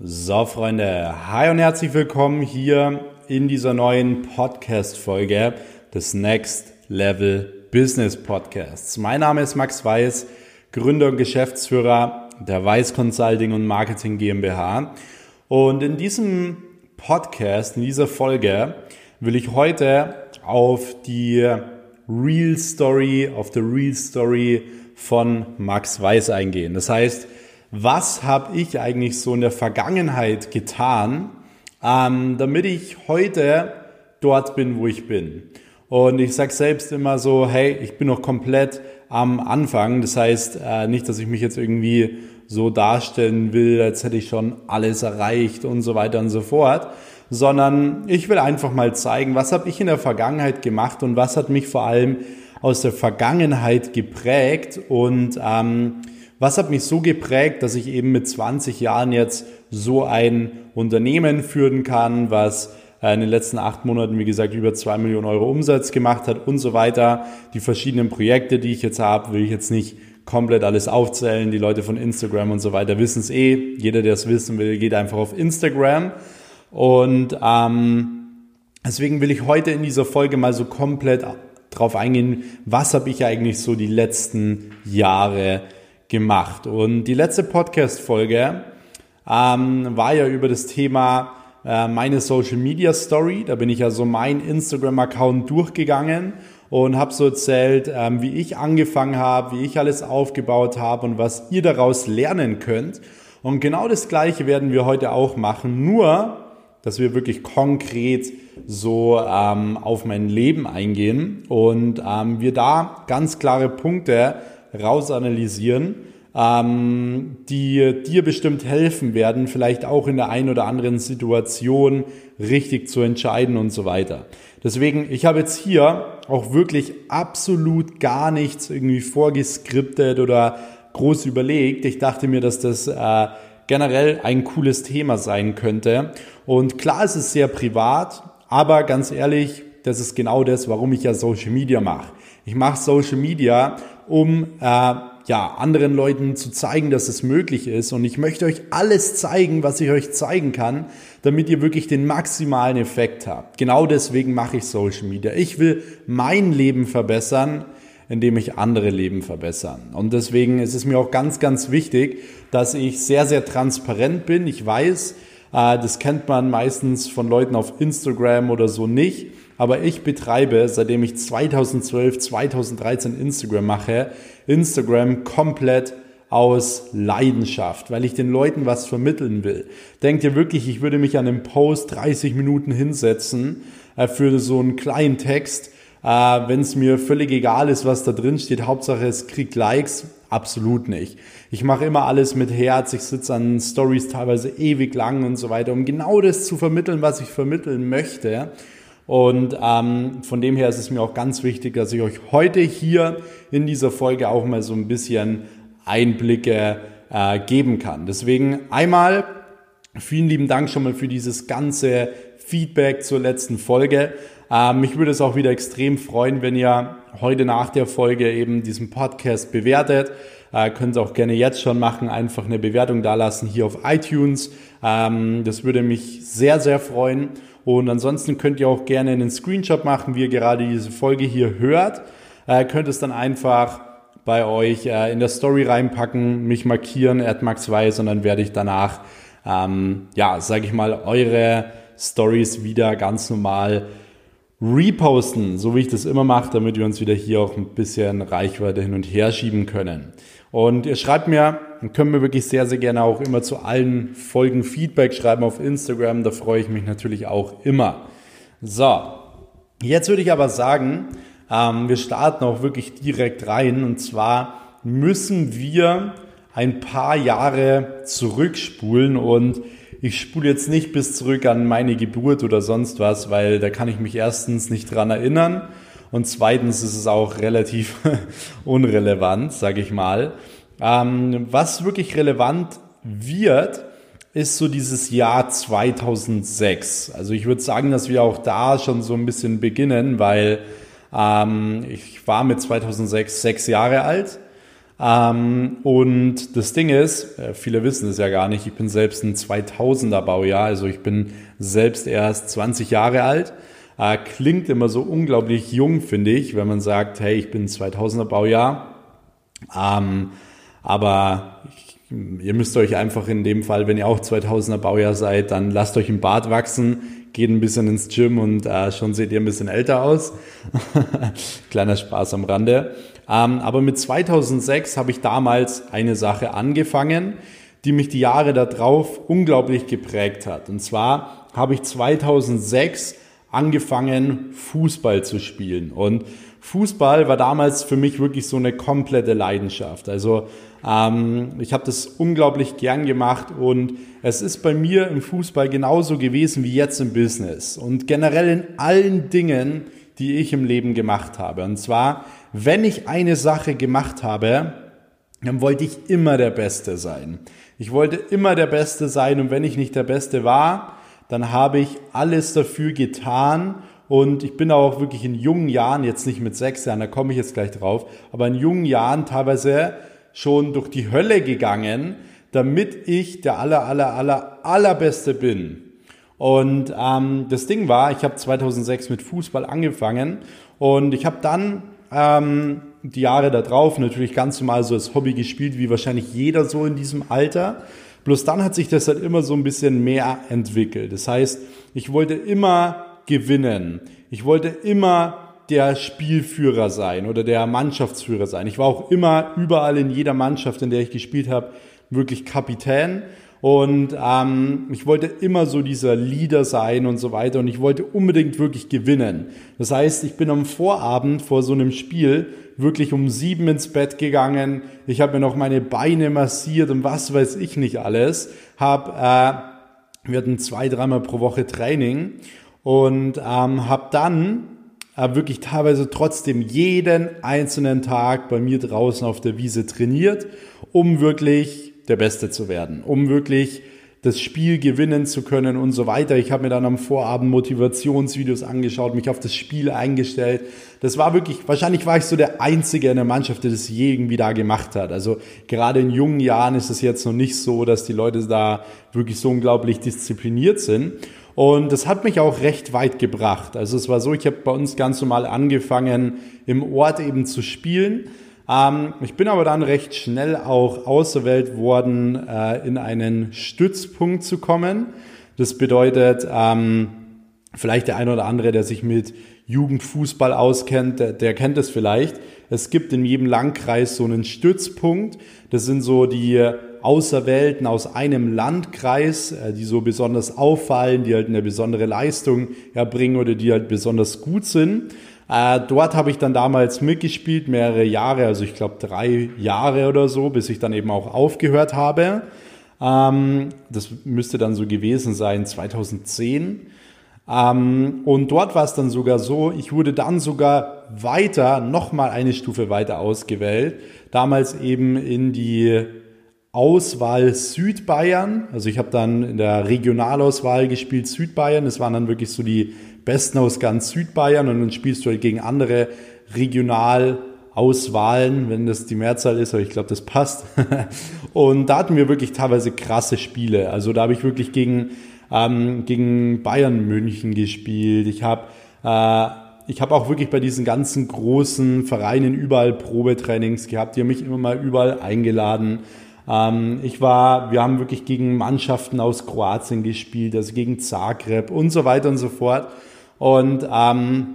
So, Freunde, hi und herzlich willkommen hier in dieser neuen Podcast-Folge des Next Level Business Podcasts. Mein Name ist Max Weiß, Gründer und Geschäftsführer der Weiß Consulting und Marketing GmbH. Und in diesem Podcast, in dieser Folge, will ich heute auf die Real Story, auf die Real Story von Max Weiß eingehen. Das heißt, was habe ich eigentlich so in der Vergangenheit getan, ähm, damit ich heute dort bin, wo ich bin. Und ich sage selbst immer so, hey, ich bin noch komplett am Anfang. Das heißt äh, nicht, dass ich mich jetzt irgendwie so darstellen will, als hätte ich schon alles erreicht und so weiter und so fort, sondern ich will einfach mal zeigen, was habe ich in der Vergangenheit gemacht und was hat mich vor allem aus der Vergangenheit geprägt und ähm, was hat mich so geprägt, dass ich eben mit 20 Jahren jetzt so ein Unternehmen führen kann, was äh, in den letzten acht Monaten, wie gesagt, über zwei Millionen Euro Umsatz gemacht hat und so weiter. Die verschiedenen Projekte, die ich jetzt habe, will ich jetzt nicht komplett alles aufzählen. Die Leute von Instagram und so weiter wissen es eh. Jeder, der es wissen will, geht einfach auf Instagram. Und ähm, deswegen will ich heute in dieser Folge mal so komplett drauf eingehen, was habe ich eigentlich so die letzten Jahre gemacht. Und die letzte Podcast-Folge ähm, war ja über das Thema äh, meine Social Media Story. Da bin ich ja so mein Instagram-Account durchgegangen und habe so erzählt, ähm, wie ich angefangen habe, wie ich alles aufgebaut habe und was ihr daraus lernen könnt. Und genau das Gleiche werden wir heute auch machen, nur dass wir wirklich konkret so ähm, auf mein Leben eingehen und ähm, wir da ganz klare Punkte rausanalysieren, ähm, die dir bestimmt helfen werden, vielleicht auch in der einen oder anderen Situation richtig zu entscheiden und so weiter. Deswegen, ich habe jetzt hier auch wirklich absolut gar nichts irgendwie vorgeskriptet oder groß überlegt. Ich dachte mir, dass das äh, generell ein cooles Thema sein könnte. Und klar, es ist sehr privat, aber ganz ehrlich, das ist genau das, warum ich ja Social Media mache. Ich mache Social Media, um äh, ja anderen Leuten zu zeigen, dass es möglich ist. Und ich möchte euch alles zeigen, was ich euch zeigen kann, damit ihr wirklich den maximalen Effekt habt. Genau deswegen mache ich Social Media. Ich will mein Leben verbessern, indem ich andere Leben verbessern. Und deswegen ist es mir auch ganz, ganz wichtig, dass ich sehr, sehr transparent bin. Ich weiß, äh, das kennt man meistens von Leuten auf Instagram oder so nicht aber ich betreibe, seitdem ich 2012, 2013 Instagram mache, Instagram komplett aus Leidenschaft, weil ich den Leuten was vermitteln will. Denkt ihr wirklich, ich würde mich an einem Post 30 Minuten hinsetzen äh, für so einen kleinen Text, äh, wenn es mir völlig egal ist, was da drin steht, Hauptsache es kriegt Likes? Absolut nicht. Ich mache immer alles mit Herz, ich sitze an Stories teilweise ewig lang und so weiter, um genau das zu vermitteln, was ich vermitteln möchte. Und ähm, von dem her ist es mir auch ganz wichtig, dass ich euch heute hier in dieser Folge auch mal so ein bisschen Einblicke äh, geben kann. Deswegen einmal vielen lieben Dank schon mal für dieses ganze Feedback zur letzten Folge. Ähm, mich würde es auch wieder extrem freuen, wenn ihr heute nach der Folge eben diesen Podcast bewertet. Äh, könnt ihr auch gerne jetzt schon machen, einfach eine Bewertung dalassen hier auf iTunes. Ähm, das würde mich sehr, sehr freuen. Und ansonsten könnt ihr auch gerne einen Screenshot machen, wie ihr gerade diese Folge hier hört. Äh, könnt es dann einfach bei euch äh, in der Story reinpacken, mich markieren, Max Weiß, und dann werde ich danach, ähm, ja, sage ich mal, eure Stories wieder ganz normal reposten, so wie ich das immer mache, damit wir uns wieder hier auch ein bisschen Reichweite hin und her schieben können. Und ihr schreibt mir, können mir wirklich sehr, sehr gerne auch immer zu allen Folgen Feedback schreiben auf Instagram. Da freue ich mich natürlich auch immer. So, jetzt würde ich aber sagen, ähm, wir starten auch wirklich direkt rein. Und zwar müssen wir ein paar Jahre zurückspulen und ich spule jetzt nicht bis zurück an meine Geburt oder sonst was, weil da kann ich mich erstens nicht dran erinnern und zweitens ist es auch relativ unrelevant, sage ich mal. Ähm, was wirklich relevant wird, ist so dieses Jahr 2006. Also ich würde sagen, dass wir auch da schon so ein bisschen beginnen, weil ähm, ich war mit 2006 sechs Jahre alt. Ähm, und das Ding ist, äh, viele wissen es ja gar nicht, ich bin selbst ein 2000er Baujahr, also ich bin selbst erst 20 Jahre alt. Äh, klingt immer so unglaublich jung, finde ich, wenn man sagt, hey, ich bin 2000er Baujahr. Ähm, aber ich, ihr müsst euch einfach in dem Fall, wenn ihr auch 2000er Baujahr seid, dann lasst euch im Bart wachsen, geht ein bisschen ins Gym und äh, schon seht ihr ein bisschen älter aus. Kleiner Spaß am Rande. Ähm, aber mit 2006 habe ich damals eine Sache angefangen, die mich die Jahre darauf unglaublich geprägt hat. Und zwar habe ich 2006 angefangen, Fußball zu spielen. Und Fußball war damals für mich wirklich so eine komplette Leidenschaft. Also ähm, ich habe das unglaublich gern gemacht und es ist bei mir im Fußball genauso gewesen wie jetzt im Business und generell in allen Dingen, die ich im Leben gemacht habe. Und zwar, wenn ich eine Sache gemacht habe, dann wollte ich immer der Beste sein. Ich wollte immer der Beste sein und wenn ich nicht der Beste war, dann habe ich alles dafür getan und ich bin auch wirklich in jungen Jahren, jetzt nicht mit sechs Jahren, da komme ich jetzt gleich drauf, aber in jungen Jahren teilweise schon durch die Hölle gegangen, damit ich der aller, aller, aller, allerbeste bin. Und ähm, das Ding war, ich habe 2006 mit Fußball angefangen und ich habe dann ähm, die Jahre darauf natürlich ganz normal so als Hobby gespielt, wie wahrscheinlich jeder so in diesem Alter. Bloß dann hat sich das halt immer so ein bisschen mehr entwickelt. Das heißt, ich wollte immer gewinnen. Ich wollte immer der Spielführer sein oder der Mannschaftsführer sein. Ich war auch immer überall in jeder Mannschaft, in der ich gespielt habe, wirklich Kapitän. Und ähm, ich wollte immer so dieser Leader sein und so weiter. Und ich wollte unbedingt wirklich gewinnen. Das heißt, ich bin am Vorabend vor so einem Spiel wirklich um sieben ins Bett gegangen. Ich habe mir noch meine Beine massiert und was weiß ich nicht alles. Hab, äh, wir hatten zwei, dreimal pro Woche Training und ähm, habe dann äh, wirklich teilweise trotzdem jeden einzelnen Tag bei mir draußen auf der Wiese trainiert, um wirklich der Beste zu werden, um wirklich das Spiel gewinnen zu können und so weiter. Ich habe mir dann am Vorabend Motivationsvideos angeschaut, mich auf das Spiel eingestellt. Das war wirklich, wahrscheinlich war ich so der Einzige in der Mannschaft, der das je irgendwie da gemacht hat. Also gerade in jungen Jahren ist es jetzt noch nicht so, dass die Leute da wirklich so unglaublich diszipliniert sind. Und das hat mich auch recht weit gebracht. Also es war so, ich habe bei uns ganz normal angefangen, im Ort eben zu spielen ähm, ich bin aber dann recht schnell auch auserwählt worden, äh, in einen Stützpunkt zu kommen. Das bedeutet, ähm, vielleicht der eine oder andere, der sich mit Jugendfußball auskennt, der, der kennt es vielleicht. Es gibt in jedem Landkreis so einen Stützpunkt. Das sind so die Auserwählten aus einem Landkreis, äh, die so besonders auffallen, die halt eine besondere Leistung erbringen oder die halt besonders gut sind. Äh, dort habe ich dann damals mitgespielt, mehrere Jahre, also ich glaube drei Jahre oder so, bis ich dann eben auch aufgehört habe. Ähm, das müsste dann so gewesen sein 2010. Ähm, und dort war es dann sogar so, ich wurde dann sogar weiter, nochmal eine Stufe weiter ausgewählt. Damals eben in die Auswahl Südbayern. Also ich habe dann in der Regionalauswahl gespielt Südbayern. Das waren dann wirklich so die Besten aus ganz Südbayern und dann spielst du halt gegen andere Regionalauswahlen, wenn das die Mehrzahl ist, aber ich glaube, das passt. und da hatten wir wirklich teilweise krasse Spiele. Also da habe ich wirklich gegen, ähm, gegen Bayern München gespielt. Ich habe äh, ich habe auch wirklich bei diesen ganzen großen Vereinen überall Probetrainings gehabt. Die haben mich immer mal überall eingeladen. Ähm, ich war, wir haben wirklich gegen Mannschaften aus Kroatien gespielt, also gegen Zagreb und so weiter und so fort. Und ähm,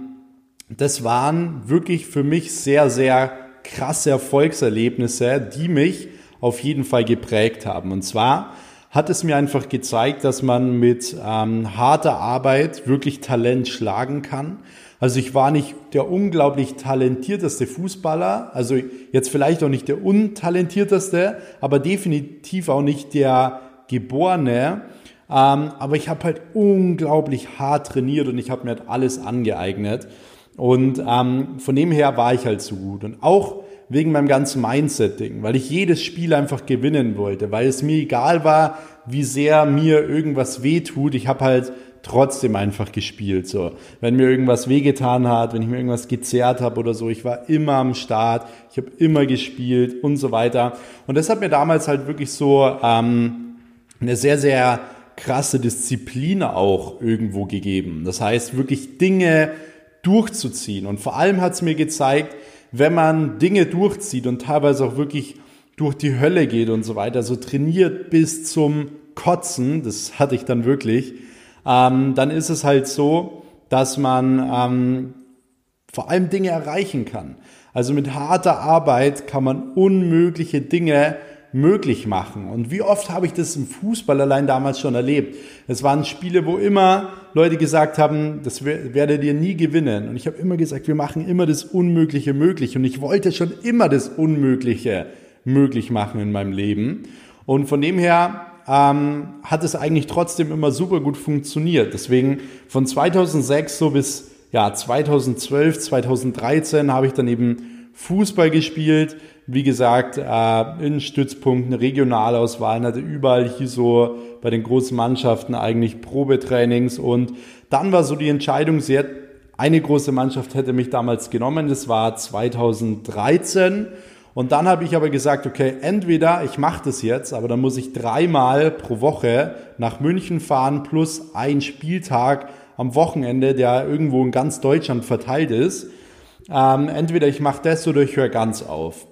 das waren wirklich für mich sehr, sehr krasse Erfolgserlebnisse, die mich auf jeden Fall geprägt haben. Und zwar hat es mir einfach gezeigt, dass man mit ähm, harter Arbeit wirklich Talent schlagen kann. Also ich war nicht der unglaublich talentierteste Fußballer, also jetzt vielleicht auch nicht der untalentierteste, aber definitiv auch nicht der geborene. Ähm, aber ich habe halt unglaublich hart trainiert und ich habe mir halt alles angeeignet. Und ähm, von dem her war ich halt so gut. Und auch wegen meinem ganzen Mindset-Ding, weil ich jedes Spiel einfach gewinnen wollte, weil es mir egal war, wie sehr mir irgendwas wehtut. Ich habe halt trotzdem einfach gespielt. So, wenn mir irgendwas wehgetan hat, wenn ich mir irgendwas gezerrt habe oder so, ich war immer am Start, ich habe immer gespielt und so weiter. Und das hat mir damals halt wirklich so ähm, eine sehr sehr krasse Disziplin auch irgendwo gegeben. Das heißt wirklich Dinge durchzuziehen. Und vor allem hat es mir gezeigt, wenn man Dinge durchzieht und teilweise auch wirklich durch die Hölle geht und so weiter, so trainiert bis zum Kotzen, das hatte ich dann wirklich, ähm, dann ist es halt so, dass man ähm, vor allem Dinge erreichen kann. Also mit harter Arbeit kann man unmögliche Dinge möglich machen. Und wie oft habe ich das im Fußball allein damals schon erlebt? Es waren Spiele, wo immer Leute gesagt haben, das werdet ihr nie gewinnen. Und ich habe immer gesagt, wir machen immer das Unmögliche möglich. Und ich wollte schon immer das Unmögliche möglich machen in meinem Leben. Und von dem her ähm, hat es eigentlich trotzdem immer super gut funktioniert. Deswegen von 2006 so bis ja, 2012, 2013 habe ich dann eben Fußball gespielt. Wie gesagt, äh, in Stützpunkten, Regionalauswahlen, hatte überall hier so bei den großen Mannschaften eigentlich Probetrainings und dann war so die Entscheidung, sehr, eine große Mannschaft hätte mich damals genommen, das war 2013 und dann habe ich aber gesagt, okay, entweder ich mache das jetzt, aber dann muss ich dreimal pro Woche nach München fahren plus ein Spieltag am Wochenende, der irgendwo in ganz Deutschland verteilt ist. Ähm, entweder ich mache das oder ich höre ganz auf.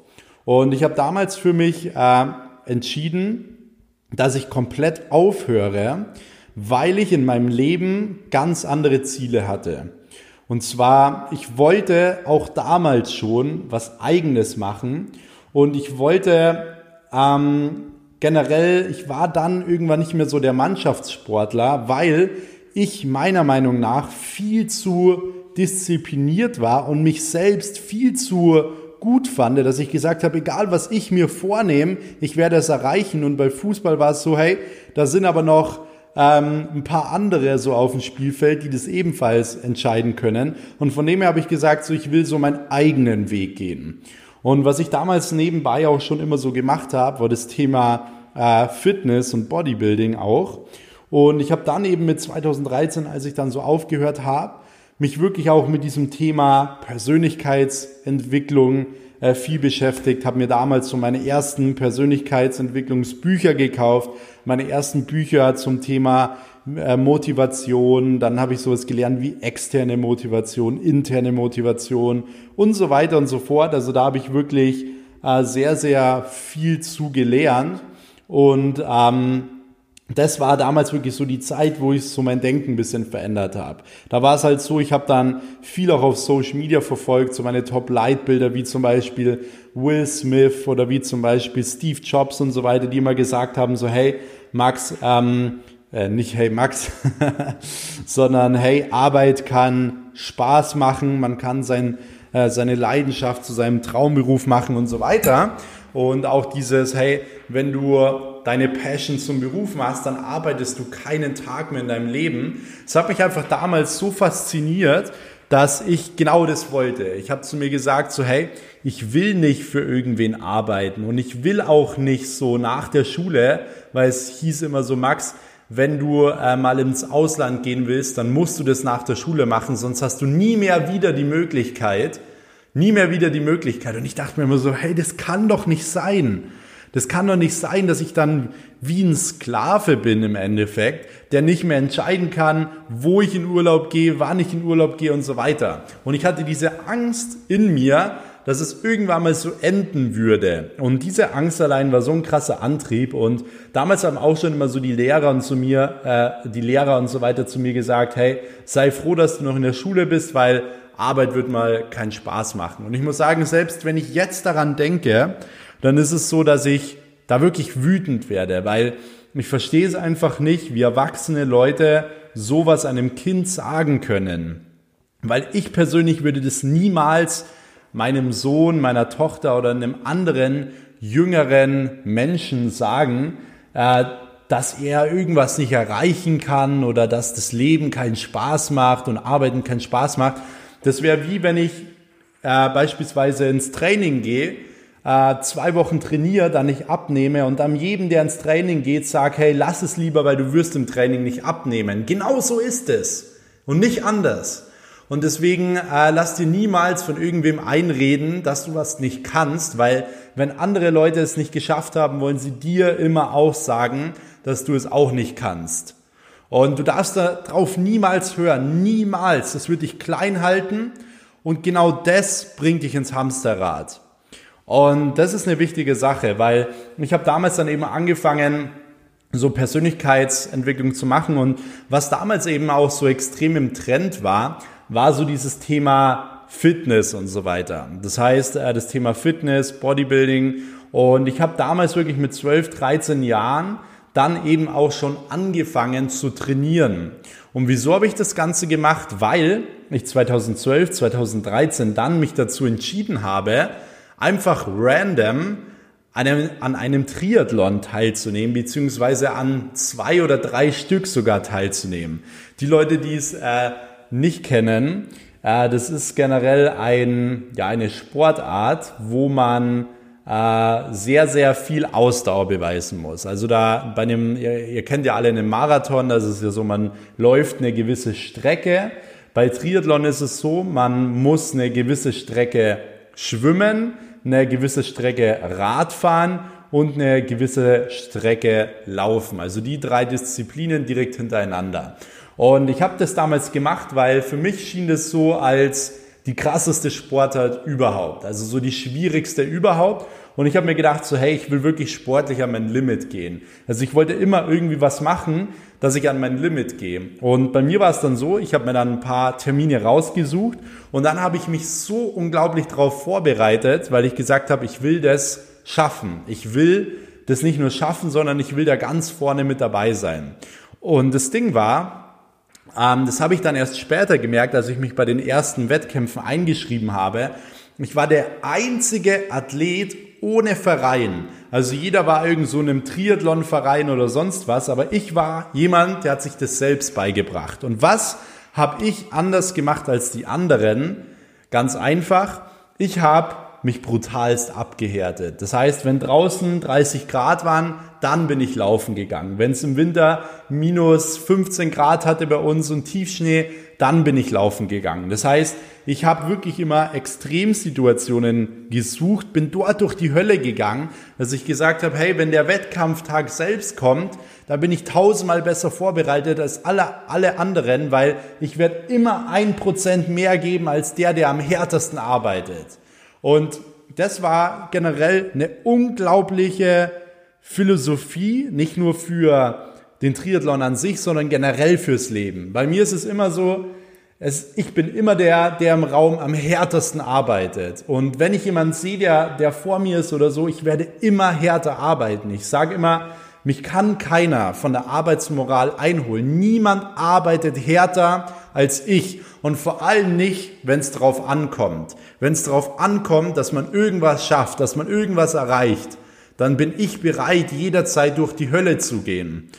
Und ich habe damals für mich äh, entschieden, dass ich komplett aufhöre, weil ich in meinem Leben ganz andere Ziele hatte. Und zwar, ich wollte auch damals schon was eigenes machen und ich wollte ähm, generell, ich war dann irgendwann nicht mehr so der Mannschaftssportler, weil ich meiner Meinung nach viel zu diszipliniert war und mich selbst viel zu gut fand, dass ich gesagt habe, egal was ich mir vornehme, ich werde es erreichen. Und bei Fußball war es so, hey, da sind aber noch ähm, ein paar andere so auf dem Spielfeld, die das ebenfalls entscheiden können. Und von dem her habe ich gesagt, so ich will so meinen eigenen Weg gehen. Und was ich damals nebenbei auch schon immer so gemacht habe, war das Thema äh, Fitness und Bodybuilding auch. Und ich habe dann eben mit 2013, als ich dann so aufgehört habe, mich wirklich auch mit diesem Thema Persönlichkeitsentwicklung äh, viel beschäftigt, habe mir damals so meine ersten Persönlichkeitsentwicklungsbücher gekauft, meine ersten Bücher zum Thema äh, Motivation, dann habe ich sowas gelernt wie externe Motivation, interne Motivation und so weiter und so fort. Also da habe ich wirklich äh, sehr, sehr viel zu gelernt und ähm, das war damals wirklich so die Zeit, wo ich so mein Denken ein bisschen verändert habe. Da war es halt so, ich habe dann viel auch auf Social Media verfolgt, so meine Top-Leitbilder, wie zum Beispiel Will Smith oder wie zum Beispiel Steve Jobs und so weiter, die immer gesagt haben, so hey, Max, ähm, äh, nicht hey Max, sondern hey, Arbeit kann Spaß machen, man kann sein, äh, seine Leidenschaft zu seinem Traumberuf machen und so weiter. Und auch dieses, hey, wenn du deine Passion zum Beruf machst, dann arbeitest du keinen Tag mehr in deinem Leben. Das hat mich einfach damals so fasziniert, dass ich genau das wollte. Ich habe zu mir gesagt, so hey, ich will nicht für irgendwen arbeiten und ich will auch nicht so nach der Schule, weil es hieß immer so, Max, wenn du äh, mal ins Ausland gehen willst, dann musst du das nach der Schule machen, sonst hast du nie mehr wieder die Möglichkeit, nie mehr wieder die Möglichkeit. Und ich dachte mir immer so, hey, das kann doch nicht sein. Das kann doch nicht sein, dass ich dann wie ein Sklave bin im Endeffekt, der nicht mehr entscheiden kann, wo ich in Urlaub gehe, wann ich in Urlaub gehe und so weiter. Und ich hatte diese Angst in mir, dass es irgendwann mal so enden würde. Und diese Angst allein war so ein krasser Antrieb. Und damals haben auch schon immer so die Lehrer und zu mir, äh, die Lehrer und so weiter zu mir gesagt, hey, sei froh, dass du noch in der Schule bist, weil Arbeit wird mal keinen Spaß machen. Und ich muss sagen, selbst wenn ich jetzt daran denke, dann ist es so, dass ich da wirklich wütend werde, weil ich verstehe es einfach nicht, wie erwachsene Leute sowas einem Kind sagen können. Weil ich persönlich würde das niemals meinem Sohn, meiner Tochter oder einem anderen jüngeren Menschen sagen, äh, dass er irgendwas nicht erreichen kann oder dass das Leben keinen Spaß macht und Arbeiten keinen Spaß macht. Das wäre wie wenn ich äh, beispielsweise ins Training gehe äh, zwei Wochen trainiere, dann nicht abnehme und dann jedem, der ins Training geht, sage, hey, lass es lieber, weil du wirst im Training nicht abnehmen. Genau so ist es und nicht anders. Und deswegen äh, lass dir niemals von irgendwem einreden, dass du was nicht kannst, weil wenn andere Leute es nicht geschafft haben, wollen sie dir immer auch sagen, dass du es auch nicht kannst. Und du darfst darauf niemals hören, niemals. Das wird dich klein halten und genau das bringt dich ins Hamsterrad. Und das ist eine wichtige Sache, weil ich habe damals dann eben angefangen, so Persönlichkeitsentwicklung zu machen und was damals eben auch so extrem im Trend war, war so dieses Thema Fitness und so weiter. Das heißt, äh, das Thema Fitness, Bodybuilding und ich habe damals wirklich mit 12, 13 Jahren dann eben auch schon angefangen zu trainieren. Und wieso habe ich das Ganze gemacht? Weil ich 2012, 2013 dann mich dazu entschieden habe, einfach random einem, an einem Triathlon teilzunehmen, beziehungsweise an zwei oder drei Stück sogar teilzunehmen. Die Leute, die es äh, nicht kennen, äh, das ist generell ein, ja, eine Sportart, wo man äh, sehr, sehr viel Ausdauer beweisen muss. Also da bei einem, ihr, ihr kennt ja alle einen Marathon, das ist ja so, man läuft eine gewisse Strecke. Bei Triathlon ist es so, man muss eine gewisse Strecke schwimmen, eine gewisse Strecke Radfahren und eine gewisse Strecke laufen. Also die drei Disziplinen direkt hintereinander. Und ich habe das damals gemacht, weil für mich schien das so als die krasseste Sportart überhaupt. Also so die schwierigste überhaupt. Und ich habe mir gedacht, so hey, ich will wirklich sportlich an mein Limit gehen. Also ich wollte immer irgendwie was machen, dass ich an mein Limit gehe. Und bei mir war es dann so, ich habe mir dann ein paar Termine rausgesucht und dann habe ich mich so unglaublich darauf vorbereitet, weil ich gesagt habe, ich will das schaffen. Ich will das nicht nur schaffen, sondern ich will da ganz vorne mit dabei sein. Und das Ding war, das habe ich dann erst später gemerkt, als ich mich bei den ersten Wettkämpfen eingeschrieben habe. Ich war der einzige Athlet ohne Verein. Also jeder war irgend so in einem Triathlon-Verein oder sonst was, aber ich war jemand, der hat sich das selbst beigebracht. Und was habe ich anders gemacht als die anderen? Ganz einfach, ich habe mich brutalst abgehärtet. Das heißt, wenn draußen 30 Grad waren, dann bin ich laufen gegangen. Wenn es im Winter minus 15 Grad hatte bei uns und Tiefschnee, dann bin ich laufen gegangen. Das heißt, ich habe wirklich immer Extremsituationen gesucht, bin dort durch die Hölle gegangen, dass ich gesagt habe, hey, wenn der Wettkampftag selbst kommt, da bin ich tausendmal besser vorbereitet als alle, alle anderen, weil ich werde immer ein Prozent mehr geben als der, der am härtesten arbeitet. Und das war generell eine unglaubliche Philosophie, nicht nur für den Triathlon an sich, sondern generell fürs Leben. Bei mir ist es immer so, es, ich bin immer der, der im Raum am härtesten arbeitet. Und wenn ich jemanden sehe, der, der vor mir ist oder so, ich werde immer härter arbeiten. Ich sage immer, mich kann keiner von der Arbeitsmoral einholen. Niemand arbeitet härter als ich. Und vor allem nicht, wenn es drauf ankommt. Wenn es drauf ankommt, dass man irgendwas schafft, dass man irgendwas erreicht, dann bin ich bereit, jederzeit durch die Hölle zu gehen.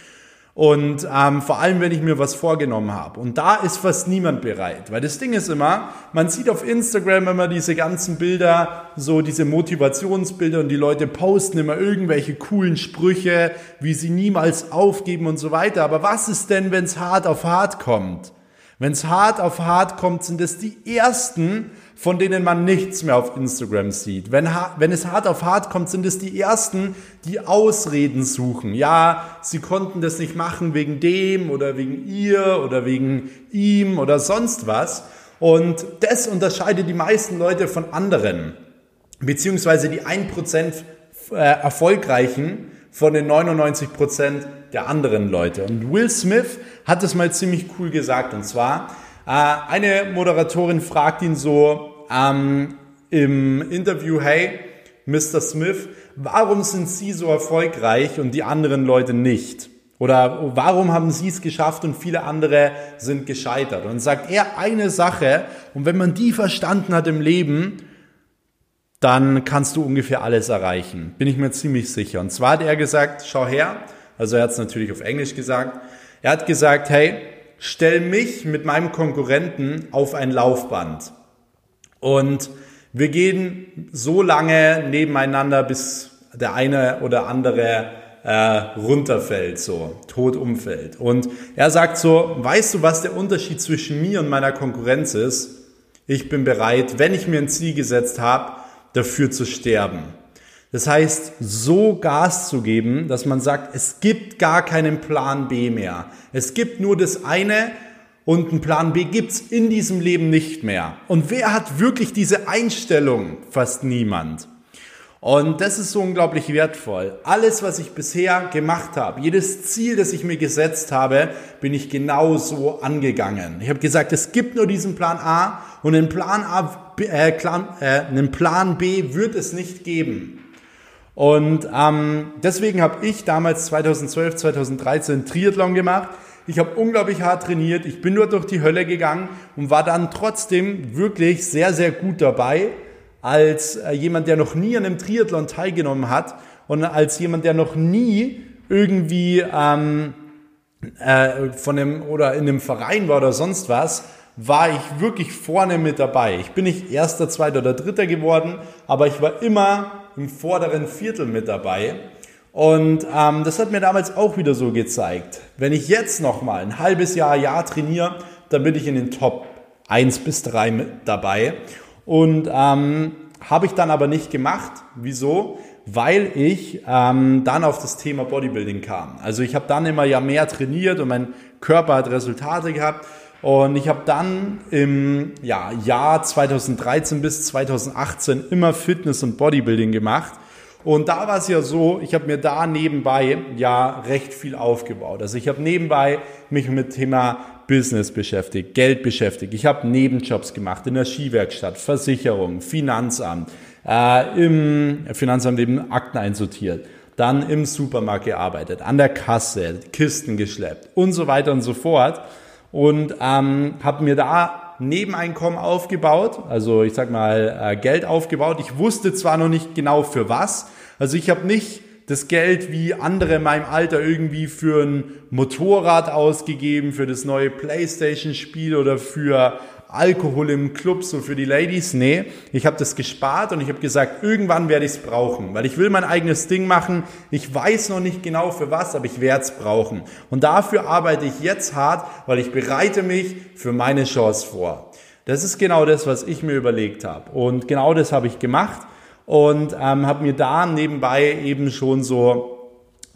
Und ähm, vor allem, wenn ich mir was vorgenommen habe. Und da ist fast niemand bereit. Weil das Ding ist immer, man sieht auf Instagram immer diese ganzen Bilder, so diese Motivationsbilder und die Leute posten immer irgendwelche coolen Sprüche, wie sie niemals aufgeben und so weiter. Aber was ist denn, wenn es hart auf hart kommt? Wenn es hart auf hart kommt, sind es die ersten, von denen man nichts mehr auf Instagram sieht. Wenn, wenn es hart auf hart kommt, sind es die ersten, die Ausreden suchen. Ja, sie konnten das nicht machen wegen dem oder wegen ihr oder wegen ihm oder sonst was. Und das unterscheidet die meisten Leute von anderen, beziehungsweise die 1% äh, Erfolgreichen von den 99% der anderen Leute. Und Will Smith hat es mal ziemlich cool gesagt. Und zwar, äh, eine Moderatorin fragt ihn so ähm, im Interview, hey, Mr. Smith, warum sind Sie so erfolgreich und die anderen Leute nicht? Oder warum haben Sie es geschafft und viele andere sind gescheitert? Und sagt er eine Sache, und wenn man die verstanden hat im Leben, dann kannst du ungefähr alles erreichen. Bin ich mir ziemlich sicher. Und zwar hat er gesagt, schau her, also er hat es natürlich auf Englisch gesagt, er hat gesagt, hey, stell mich mit meinem Konkurrenten auf ein Laufband. Und Wir gehen so lange nebeneinander, bis der eine oder andere äh, runterfällt, so tot umfällt. Und er sagt so, weißt du, was der Unterschied zwischen mir und meiner Konkurrenz ist? Ich bin bereit, wenn ich mir ein Ziel gesetzt habe, dafür zu sterben. Das heißt, so Gas zu geben, dass man sagt, es gibt gar keinen Plan B mehr. Es gibt nur das eine und einen Plan B gibt's in diesem Leben nicht mehr. Und wer hat wirklich diese Einstellung? Fast niemand. Und das ist so unglaublich wertvoll. Alles, was ich bisher gemacht habe, jedes Ziel, das ich mir gesetzt habe, bin ich genau so angegangen. Ich habe gesagt, es gibt nur diesen Plan A und einen Plan, A, äh, Plan, äh, einen Plan B wird es nicht geben. Und ähm, deswegen habe ich damals 2012, 2013 Triathlon gemacht. Ich habe unglaublich hart trainiert. Ich bin nur durch die Hölle gegangen und war dann trotzdem wirklich sehr, sehr gut dabei als äh, jemand, der noch nie an einem Triathlon teilgenommen hat und als jemand, der noch nie irgendwie ähm, äh, von einem oder in einem Verein war oder sonst was, war ich wirklich vorne mit dabei. Ich bin nicht erster, zweiter oder dritter geworden, aber ich war immer im vorderen Viertel mit dabei. Und ähm, das hat mir damals auch wieder so gezeigt. Wenn ich jetzt nochmal ein halbes Jahr, Jahr trainiere, dann bin ich in den Top 1 bis 3 mit dabei. Und ähm, habe ich dann aber nicht gemacht. Wieso? Weil ich ähm, dann auf das Thema Bodybuilding kam. Also ich habe dann immer ja mehr trainiert und mein Körper hat Resultate gehabt. Und ich habe dann im ja, Jahr 2013 bis 2018 immer Fitness und Bodybuilding gemacht. Und da war es ja so, ich habe mir da nebenbei ja recht viel aufgebaut. Also ich habe nebenbei mich mit Thema Business beschäftigt, Geld beschäftigt. Ich habe Nebenjobs gemacht in der Skiwerkstatt, Versicherung, Finanzamt, äh, im Finanzamt eben Akten einsortiert, dann im Supermarkt gearbeitet, an der Kasse, Kisten geschleppt und so weiter und so fort. Und ähm, habe mir da Nebeneinkommen aufgebaut, also ich sag mal äh, Geld aufgebaut. Ich wusste zwar noch nicht genau für was, also ich habe nicht das Geld wie andere in meinem Alter irgendwie für ein Motorrad ausgegeben, für das neue Playstation-Spiel oder für Alkohol im Club, so für die Ladies. Nee, ich habe das gespart und ich habe gesagt, irgendwann werde ich es brauchen, weil ich will mein eigenes Ding machen. Ich weiß noch nicht genau für was, aber ich werde es brauchen. Und dafür arbeite ich jetzt hart, weil ich bereite mich für meine Chance vor. Das ist genau das, was ich mir überlegt habe. Und genau das habe ich gemacht und ähm, habe mir da nebenbei eben schon so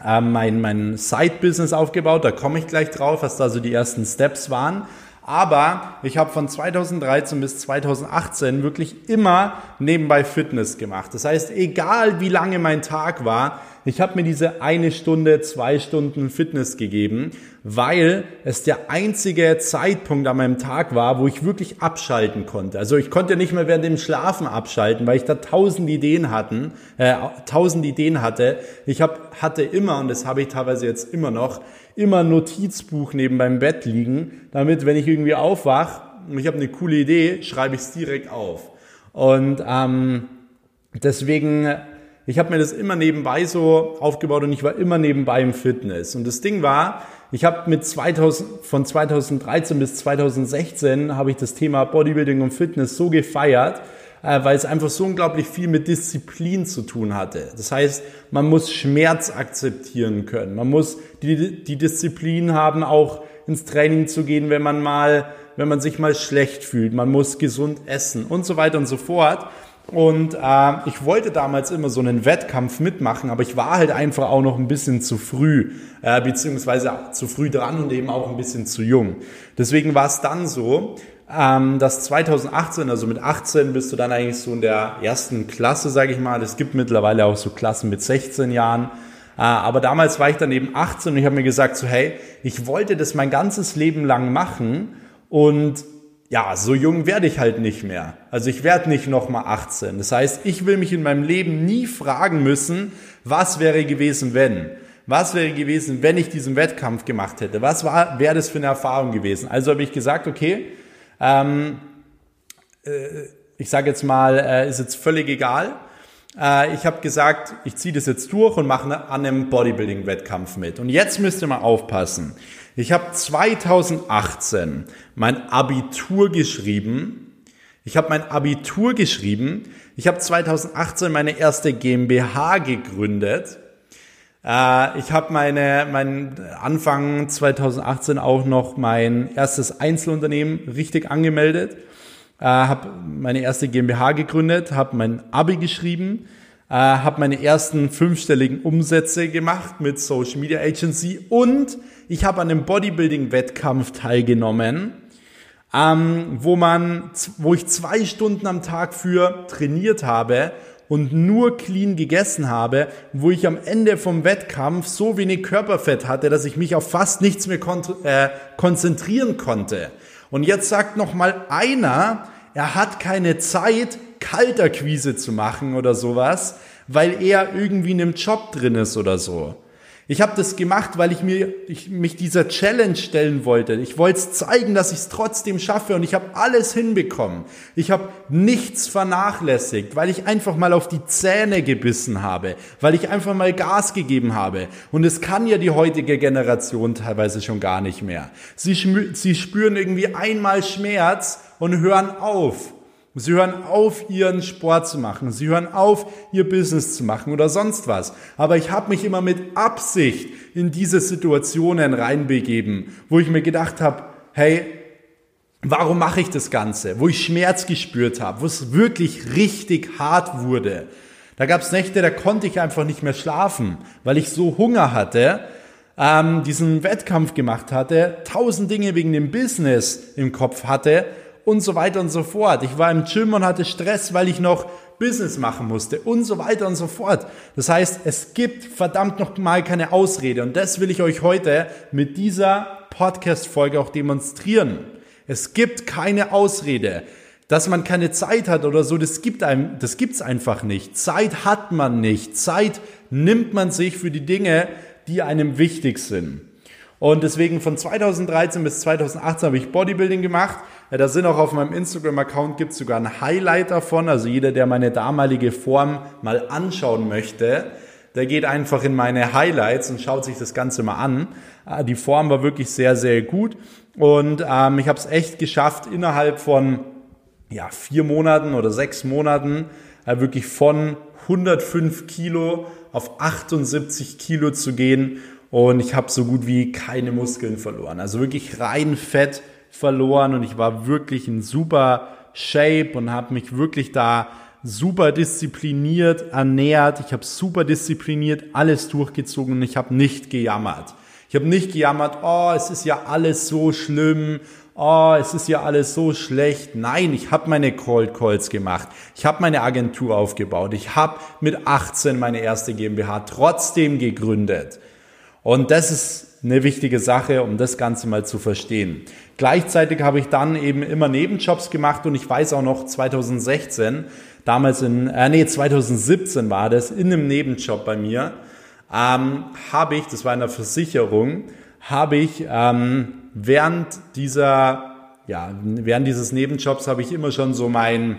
ähm, mein, mein Side-Business aufgebaut. Da komme ich gleich drauf, was da so die ersten Steps waren. Aber ich habe von 2013 bis 2018 wirklich immer nebenbei Fitness gemacht. Das heißt, egal wie lange mein Tag war, ich habe mir diese eine Stunde, zwei Stunden Fitness gegeben, weil es der einzige Zeitpunkt an meinem Tag war, wo ich wirklich abschalten konnte. Also ich konnte nicht mehr während dem Schlafen abschalten, weil ich da tausend Ideen hatten, äh, tausend Ideen hatte. Ich hab, hatte immer, und das habe ich teilweise jetzt immer noch, immer ein Notizbuch neben meinem Bett liegen, damit, wenn ich irgendwie aufwach und ich habe eine coole Idee, schreibe ich es direkt auf. Und ähm, deswegen ich habe mir das immer nebenbei so aufgebaut und ich war immer nebenbei im Fitness. Und das Ding war, ich habe mit 2000, von 2013 bis 2016 habe ich das Thema Bodybuilding und Fitness so gefeiert, äh, weil es einfach so unglaublich viel mit Disziplin zu tun hatte. Das heißt, man muss Schmerz akzeptieren können. Man muss die, die Disziplin haben, auch ins Training zu gehen, wenn man mal, wenn man sich mal schlecht fühlt. Man muss gesund essen und so weiter und so fort. Und äh, ich wollte damals immer so einen Wettkampf mitmachen, aber ich war halt einfach auch noch ein bisschen zu früh, äh, beziehungsweise zu früh dran und eben auch ein bisschen zu jung. Deswegen war es dann so, ähm, dass 2018, also mit 18 bist du dann eigentlich so in der ersten Klasse, sage ich mal. Es gibt mittlerweile auch so Klassen mit 16 Jahren. Äh, aber damals war ich dann eben 18 und ich habe mir gesagt, so hey, ich wollte das mein ganzes Leben lang machen und ja, so jung werde ich halt nicht mehr. Also ich werde nicht nochmal 18. Das heißt, ich will mich in meinem Leben nie fragen müssen, was wäre gewesen, wenn? Was wäre gewesen, wenn ich diesen Wettkampf gemacht hätte? Was wäre das für eine Erfahrung gewesen? Also habe ich gesagt, okay, ähm, äh, ich sage jetzt mal, äh, ist jetzt völlig egal. Äh, ich habe gesagt, ich ziehe das jetzt durch und mache an einem Bodybuilding-Wettkampf mit. Und jetzt müsst ihr mal aufpassen. Ich habe 2018 mein Abitur geschrieben Ich habe mein Abitur geschrieben. Ich habe 2018 meine erste GmbH gegründet. Äh, ich habe meine, mein Anfang 2018 auch noch mein erstes Einzelunternehmen richtig angemeldet. Äh, habe meine erste GmbH gegründet, habe mein Abi geschrieben, äh, habe meine ersten fünfstelligen Umsätze gemacht mit Social Media Agency und ich habe an einem Bodybuilding-Wettkampf teilgenommen ähm, wo man, wo ich zwei Stunden am Tag für trainiert habe und nur clean gegessen habe, wo ich am Ende vom Wettkampf so wenig Körperfett hatte, dass ich mich auf fast nichts mehr kon äh, konzentrieren konnte. Und jetzt sagt noch mal einer, er hat keine Zeit, Kalterquise zu machen oder sowas, weil er irgendwie in einem Job drin ist oder so. Ich habe das gemacht, weil ich, mir, ich mich dieser Challenge stellen wollte. Ich wollte zeigen, dass ich es trotzdem schaffe und ich habe alles hinbekommen. Ich habe nichts vernachlässigt, weil ich einfach mal auf die Zähne gebissen habe, weil ich einfach mal Gas gegeben habe. Und es kann ja die heutige Generation teilweise schon gar nicht mehr. Sie, sie spüren irgendwie einmal Schmerz und hören auf. Sie hören auf, ihren Sport zu machen. Sie hören auf, ihr Business zu machen oder sonst was. Aber ich habe mich immer mit Absicht in diese Situationen reinbegeben, wo ich mir gedacht habe, hey, warum mache ich das Ganze? Wo ich Schmerz gespürt habe, wo es wirklich richtig hart wurde. Da gab es Nächte, da konnte ich einfach nicht mehr schlafen, weil ich so Hunger hatte, ähm, diesen Wettkampf gemacht hatte, tausend Dinge wegen dem Business im Kopf hatte und so weiter und so fort. Ich war im Gym und hatte Stress, weil ich noch Business machen musste und so weiter und so fort. Das heißt, es gibt verdammt noch mal keine Ausrede und das will ich euch heute mit dieser Podcast-Folge auch demonstrieren. Es gibt keine Ausrede. Dass man keine Zeit hat oder so, das gibt einem, das gibt's einfach nicht. Zeit hat man nicht. Zeit nimmt man sich für die Dinge, die einem wichtig sind. Und deswegen von 2013 bis 2018 habe ich Bodybuilding gemacht. Da sind auch auf meinem Instagram-Account gibt es sogar ein Highlight davon. Also jeder, der meine damalige Form mal anschauen möchte, der geht einfach in meine Highlights und schaut sich das Ganze mal an. Ah, die Form war wirklich sehr, sehr gut. Und ähm, ich habe es echt geschafft, innerhalb von ja, vier Monaten oder sechs Monaten äh, wirklich von 105 Kilo auf 78 Kilo zu gehen. Und ich habe so gut wie keine Muskeln verloren. Also wirklich rein Fett verloren und ich war wirklich in super Shape und habe mich wirklich da super diszipliniert ernährt. Ich habe super diszipliniert alles durchgezogen und ich habe nicht gejammert. Ich habe nicht gejammert, oh, es ist ja alles so schlimm, oh, es ist ja alles so schlecht. Nein, ich habe meine Cold Calls gemacht. Ich habe meine Agentur aufgebaut. Ich habe mit 18 meine erste GmbH trotzdem gegründet. Und das ist eine wichtige Sache, um das Ganze mal zu verstehen. Gleichzeitig habe ich dann eben immer Nebenjobs gemacht und ich weiß auch noch 2016, damals in, äh, nee, 2017 war das, in einem Nebenjob bei mir, ähm, habe ich, das war in der Versicherung, habe ich ähm, während dieser, ja, während dieses Nebenjobs habe ich immer schon so mein,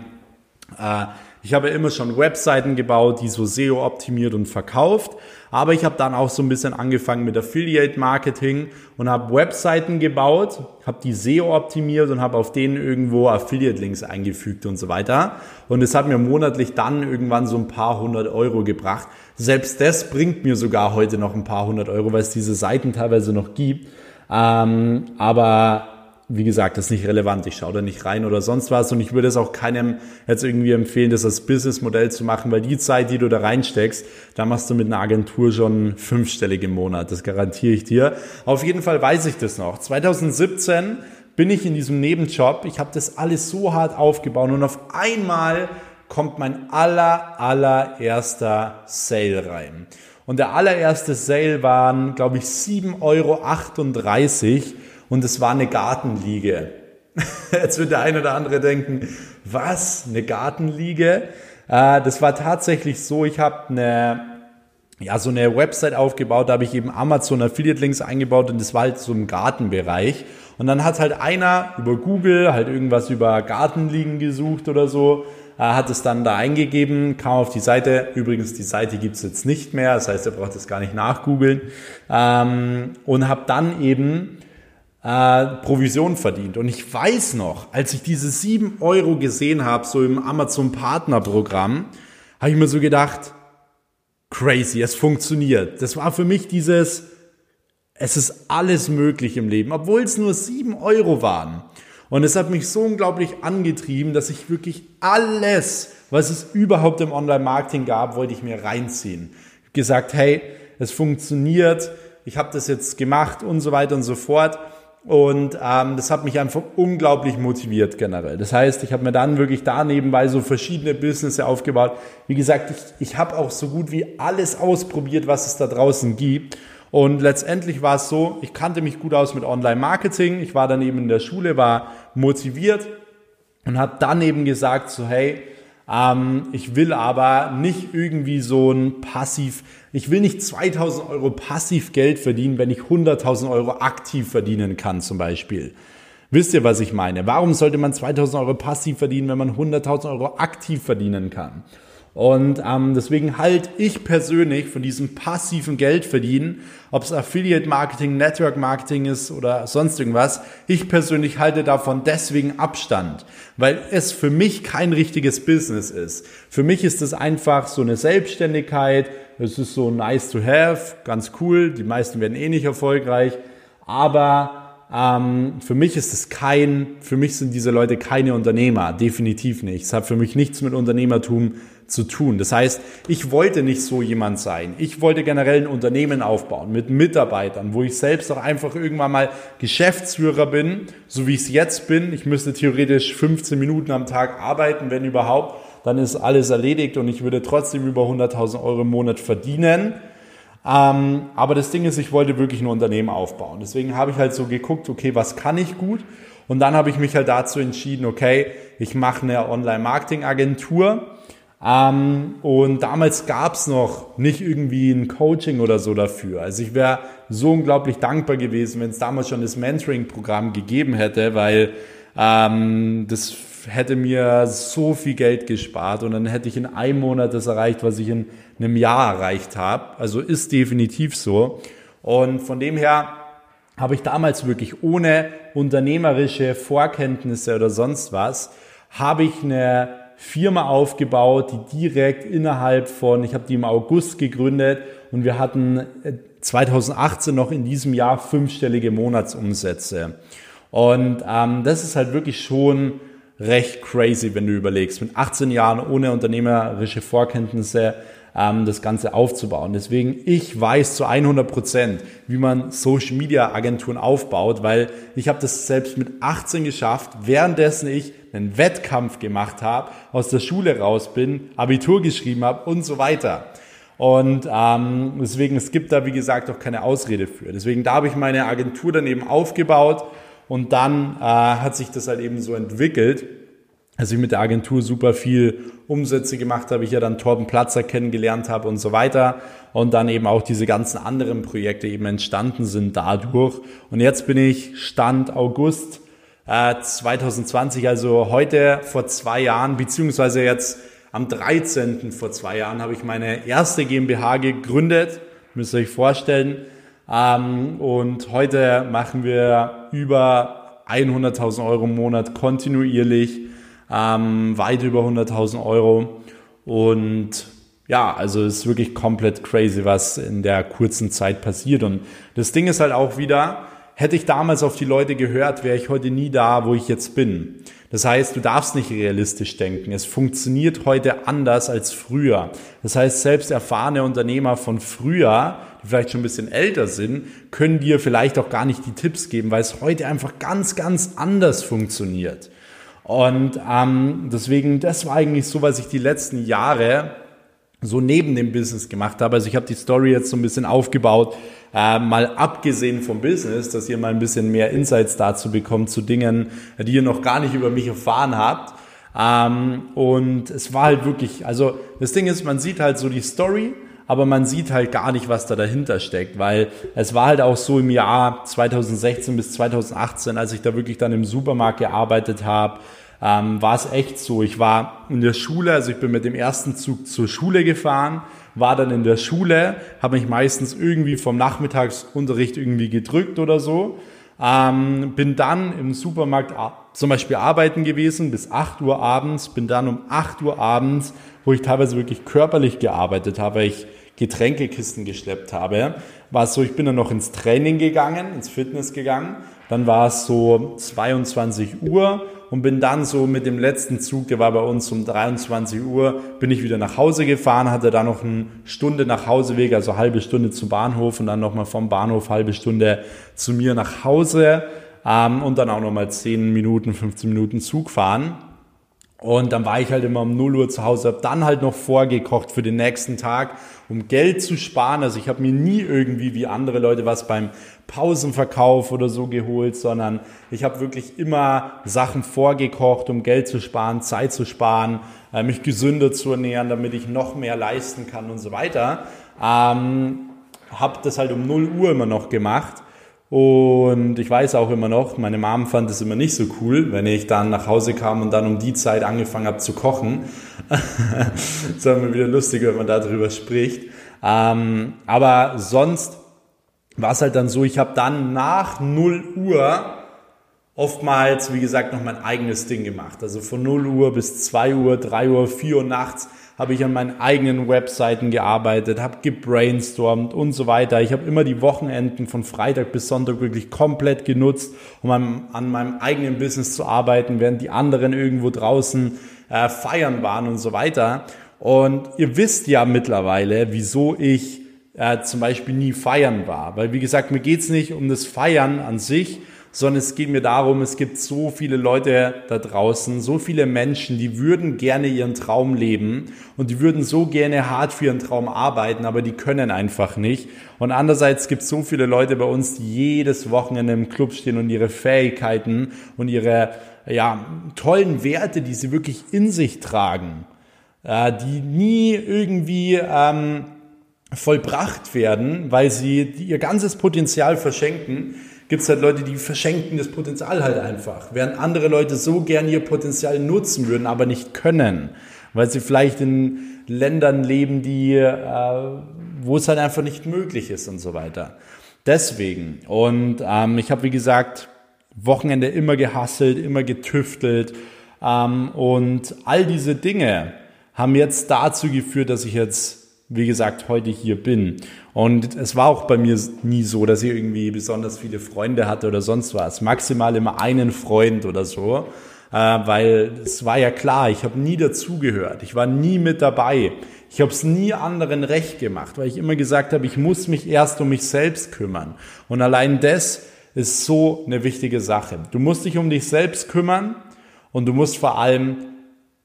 äh, ich habe immer schon Webseiten gebaut, die so SEO optimiert und verkauft. Aber ich habe dann auch so ein bisschen angefangen mit Affiliate Marketing und habe Webseiten gebaut, habe die SEO optimiert und habe auf denen irgendwo Affiliate Links eingefügt und so weiter. Und es hat mir monatlich dann irgendwann so ein paar hundert Euro gebracht. Selbst das bringt mir sogar heute noch ein paar hundert Euro, weil es diese Seiten teilweise noch gibt. Ähm, aber wie gesagt, das ist nicht relevant. Ich schaue da nicht rein oder sonst was. Und ich würde es auch keinem jetzt irgendwie empfehlen, das als Businessmodell zu machen, weil die Zeit, die du da reinsteckst, da machst du mit einer Agentur schon fünfstellig im Monat. Das garantiere ich dir. Auf jeden Fall weiß ich das noch. 2017 bin ich in diesem Nebenjob. Ich habe das alles so hart aufgebaut und auf einmal kommt mein aller, allererster Sale rein. Und der allererste Sale waren, glaube ich, 7,38 Euro und es war eine Gartenliege. Jetzt wird der eine oder andere denken, was, eine Gartenliege? Äh, das war tatsächlich so, ich habe eine, ja, so eine Website aufgebaut, da habe ich eben Amazon Affiliate Links eingebaut und das war halt so im Gartenbereich. Und dann hat halt einer über Google halt irgendwas über Gartenliegen gesucht oder so, äh, hat es dann da eingegeben, kam auf die Seite. Übrigens, die Seite gibt's jetzt nicht mehr, das heißt, er braucht es gar nicht nachgoogeln. Ähm, und habe dann eben äh, Provision verdient. Und ich weiß noch, als ich diese sieben Euro gesehen habe, so im Amazon Partnerprogramm, habe ich mir so gedacht, crazy, es funktioniert. Das war für mich dieses, es ist alles möglich im Leben, obwohl es nur sieben Euro waren. Und es hat mich so unglaublich angetrieben, dass ich wirklich alles, was es überhaupt im Online-Marketing gab, wollte ich mir reinziehen. Ich habe gesagt, hey, es funktioniert, ich habe das jetzt gemacht und so weiter und so fort. Und ähm, das hat mich einfach unglaublich motiviert generell. Das heißt, ich habe mir dann wirklich da nebenbei so verschiedene Business aufgebaut. Wie gesagt, ich, ich habe auch so gut wie alles ausprobiert, was es da draußen gibt. Und letztendlich war es so, ich kannte mich gut aus mit Online-Marketing. Ich war dann eben in der Schule, war motiviert und habe dann eben gesagt, so hey, ähm, ich will aber nicht irgendwie so ein passiv, ich will nicht 2000 Euro passiv Geld verdienen, wenn ich 100.000 Euro aktiv verdienen kann zum Beispiel. Wisst ihr, was ich meine? Warum sollte man 2000 Euro passiv verdienen, wenn man 100.000 Euro aktiv verdienen kann? Und ähm, deswegen halte ich persönlich von diesem passiven Geld verdienen, ob es Affiliate Marketing, Network Marketing ist oder sonst irgendwas, ich persönlich halte davon deswegen Abstand, weil es für mich kein richtiges Business ist. Für mich ist es einfach so eine Selbstständigkeit, es ist so nice to have, ganz cool, die meisten werden eh nicht erfolgreich, aber ähm, für mich ist es kein, für mich sind diese Leute keine Unternehmer, definitiv nicht. Es hat für mich nichts mit Unternehmertum zu tun. Das heißt, ich wollte nicht so jemand sein. Ich wollte generell ein Unternehmen aufbauen mit Mitarbeitern, wo ich selbst auch einfach irgendwann mal Geschäftsführer bin, so wie ich es jetzt bin. Ich müsste theoretisch 15 Minuten am Tag arbeiten, wenn überhaupt. Dann ist alles erledigt und ich würde trotzdem über 100.000 Euro im Monat verdienen. Ähm, aber das Ding ist, ich wollte wirklich ein Unternehmen aufbauen. Deswegen habe ich halt so geguckt, okay, was kann ich gut? Und dann habe ich mich halt dazu entschieden, okay, ich mache eine Online-Marketing-Agentur ähm, und damals gab's noch nicht irgendwie ein Coaching oder so dafür. Also ich wäre so unglaublich dankbar gewesen, wenn es damals schon das Mentoring-Programm gegeben hätte, weil ähm, das hätte mir so viel Geld gespart und dann hätte ich in einem Monat das erreicht, was ich in einem Jahr erreicht habe. Also ist definitiv so. Und von dem her habe ich damals wirklich ohne unternehmerische Vorkenntnisse oder sonst was, habe ich eine Firma aufgebaut, die direkt innerhalb von, ich habe die im August gegründet und wir hatten 2018 äh, noch in diesem Jahr fünfstellige Monatsumsätze. Und ähm, das ist halt wirklich schon recht crazy, wenn du überlegst, mit 18 Jahren ohne unternehmerische Vorkenntnisse ähm, das Ganze aufzubauen. Deswegen, ich weiß zu 100 Prozent, wie man Social Media Agenturen aufbaut, weil ich habe das selbst mit 18 geschafft, währenddessen ich einen Wettkampf gemacht habe, aus der Schule raus bin, Abitur geschrieben habe und so weiter. Und ähm, deswegen, es gibt da, wie gesagt, auch keine Ausrede für. Deswegen, da habe ich meine Agentur dann eben aufgebaut und dann äh, hat sich das halt eben so entwickelt als ich mit der Agentur super viel Umsätze gemacht habe, ich ja dann Torben Platzer kennengelernt habe und so weiter und dann eben auch diese ganzen anderen Projekte eben entstanden sind dadurch. Und jetzt bin ich Stand August äh, 2020, also heute vor zwei Jahren, beziehungsweise jetzt am 13. vor zwei Jahren habe ich meine erste GmbH gegründet, müsst ihr euch vorstellen. Ähm, und heute machen wir über 100.000 Euro im Monat kontinuierlich ähm, weit über 100.000 Euro. Und ja, also es ist wirklich komplett crazy, was in der kurzen Zeit passiert. Und das Ding ist halt auch wieder, hätte ich damals auf die Leute gehört, wäre ich heute nie da, wo ich jetzt bin. Das heißt, du darfst nicht realistisch denken. Es funktioniert heute anders als früher. Das heißt, selbst erfahrene Unternehmer von früher, die vielleicht schon ein bisschen älter sind, können dir vielleicht auch gar nicht die Tipps geben, weil es heute einfach ganz, ganz anders funktioniert. Und ähm, deswegen, das war eigentlich so, was ich die letzten Jahre so neben dem Business gemacht habe. Also ich habe die Story jetzt so ein bisschen aufgebaut, äh, mal abgesehen vom Business, dass ihr mal ein bisschen mehr Insights dazu bekommt, zu Dingen, die ihr noch gar nicht über mich erfahren habt. Ähm, und es war halt wirklich, also das Ding ist, man sieht halt so die Story, aber man sieht halt gar nicht, was da dahinter steckt, weil es war halt auch so im Jahr 2016 bis 2018, als ich da wirklich dann im Supermarkt gearbeitet habe, ähm, war es echt so. Ich war in der Schule, also ich bin mit dem ersten Zug zur Schule gefahren, war dann in der Schule, habe mich meistens irgendwie vom Nachmittagsunterricht irgendwie gedrückt oder so Ähm, bin dann im Supermarkt zum Beispiel arbeiten gewesen bis 8 Uhr abends, bin dann um 8 Uhr abends, wo ich teilweise wirklich körperlich gearbeitet habe, ich Getränkekisten geschleppt habe, war es so, ich bin dann noch ins Training gegangen, ins Fitness gegangen, dann war es so 22 Uhr und bin dann so mit dem letzten Zug, der war bei uns um 23 Uhr, bin ich wieder nach Hause gefahren, hatte da noch eine Stunde nach Hauseweg, also halbe Stunde zum Bahnhof und dann nochmal vom Bahnhof halbe Stunde zu mir nach Hause ähm, und dann auch nochmal 10 Minuten, 15 Minuten Zug fahren. Und dann war ich halt immer um 0 Uhr zu Hause, habe dann halt noch vorgekocht für den nächsten Tag, um Geld zu sparen. Also ich habe mir nie irgendwie wie andere Leute was beim Pausenverkauf oder so geholt, sondern ich habe wirklich immer Sachen vorgekocht, um Geld zu sparen, Zeit zu sparen, äh, mich gesünder zu ernähren, damit ich noch mehr leisten kann und so weiter. Ähm, habe das halt um 0 Uhr immer noch gemacht und ich weiß auch immer noch, meine Mom fand es immer nicht so cool, wenn ich dann nach Hause kam und dann um die Zeit angefangen habe zu kochen. das ist immer wieder lustig, wenn man darüber spricht. Ähm, aber sonst war es halt dann so, ich habe dann nach 0 Uhr oftmals, wie gesagt, noch mein eigenes Ding gemacht. Also von 0 Uhr bis 2 Uhr, 3 Uhr, 4 Uhr nachts habe ich an meinen eigenen Webseiten gearbeitet, habe gebrainstormt und so weiter. Ich habe immer die Wochenenden von Freitag bis Sonntag wirklich komplett genutzt, um an, an meinem eigenen Business zu arbeiten, während die anderen irgendwo draußen äh, feiern waren und so weiter. Und ihr wisst ja mittlerweile, wieso ich äh, zum Beispiel nie feiern war. Weil wie gesagt, mir geht's nicht um das Feiern an sich, sondern es geht mir darum, es gibt so viele Leute da draußen, so viele Menschen, die würden gerne ihren Traum leben und die würden so gerne hart für ihren Traum arbeiten, aber die können einfach nicht. Und andererseits gibt es so viele Leute bei uns, die jedes Wochenende im Club stehen und ihre Fähigkeiten und ihre ja, tollen Werte, die sie wirklich in sich tragen, äh, die nie irgendwie ähm, vollbracht werden, weil sie ihr ganzes Potenzial verschenken, gibt es halt Leute, die verschenken das Potenzial halt einfach. Während andere Leute so gern ihr Potenzial nutzen würden, aber nicht können, weil sie vielleicht in Ländern leben, die, äh, wo es halt einfach nicht möglich ist und so weiter. Deswegen. Und ähm, ich habe, wie gesagt, Wochenende immer gehasselt, immer getüftelt. Ähm, und all diese Dinge haben jetzt dazu geführt, dass ich jetzt wie gesagt, heute hier bin. Und es war auch bei mir nie so, dass ich irgendwie besonders viele Freunde hatte oder sonst was. Maximal immer einen Freund oder so. Äh, weil es war ja klar, ich habe nie dazugehört. Ich war nie mit dabei. Ich habe es nie anderen recht gemacht, weil ich immer gesagt habe, ich muss mich erst um mich selbst kümmern. Und allein das ist so eine wichtige Sache. Du musst dich um dich selbst kümmern und du musst vor allem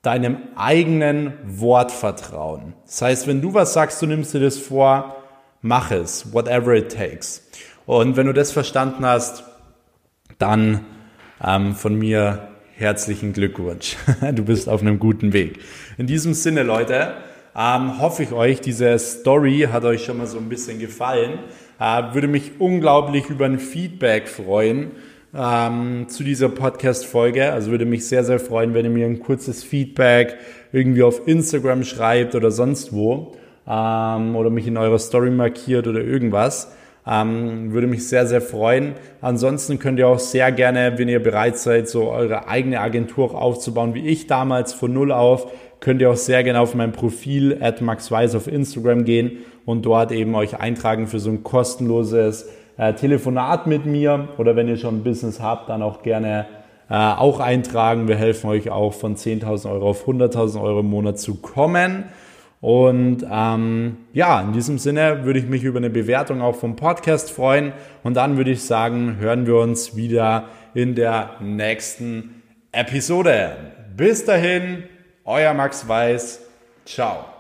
deinem eigenen Wort vertrauen. Das heißt, wenn du was sagst, du nimmst dir das vor, mach es, whatever it takes. Und wenn du das verstanden hast, dann ähm, von mir herzlichen Glückwunsch. Du bist auf einem guten Weg. In diesem Sinne, Leute, ähm, hoffe ich euch, diese Story hat euch schon mal so ein bisschen gefallen. Äh, würde mich unglaublich über ein Feedback freuen ähm, zu dieser Podcast-Folge. Also würde mich sehr, sehr freuen, wenn ihr mir ein kurzes Feedback irgendwie auf Instagram schreibt oder sonst wo ähm, oder mich in eurer Story markiert oder irgendwas. Ähm, würde mich sehr, sehr freuen. Ansonsten könnt ihr auch sehr gerne, wenn ihr bereit seid, so eure eigene Agentur aufzubauen, wie ich damals von Null auf, könnt ihr auch sehr gerne auf mein Profil at maxweiss auf Instagram gehen und dort eben euch eintragen für so ein kostenloses äh, Telefonat mit mir oder wenn ihr schon ein Business habt, dann auch gerne äh, auch eintragen. Wir helfen euch auch von 10.000 Euro auf 100.000 Euro im Monat zu kommen. Und ähm, ja, in diesem Sinne würde ich mich über eine Bewertung auch vom Podcast freuen. Und dann würde ich sagen, hören wir uns wieder in der nächsten Episode. Bis dahin, euer Max Weiß. Ciao.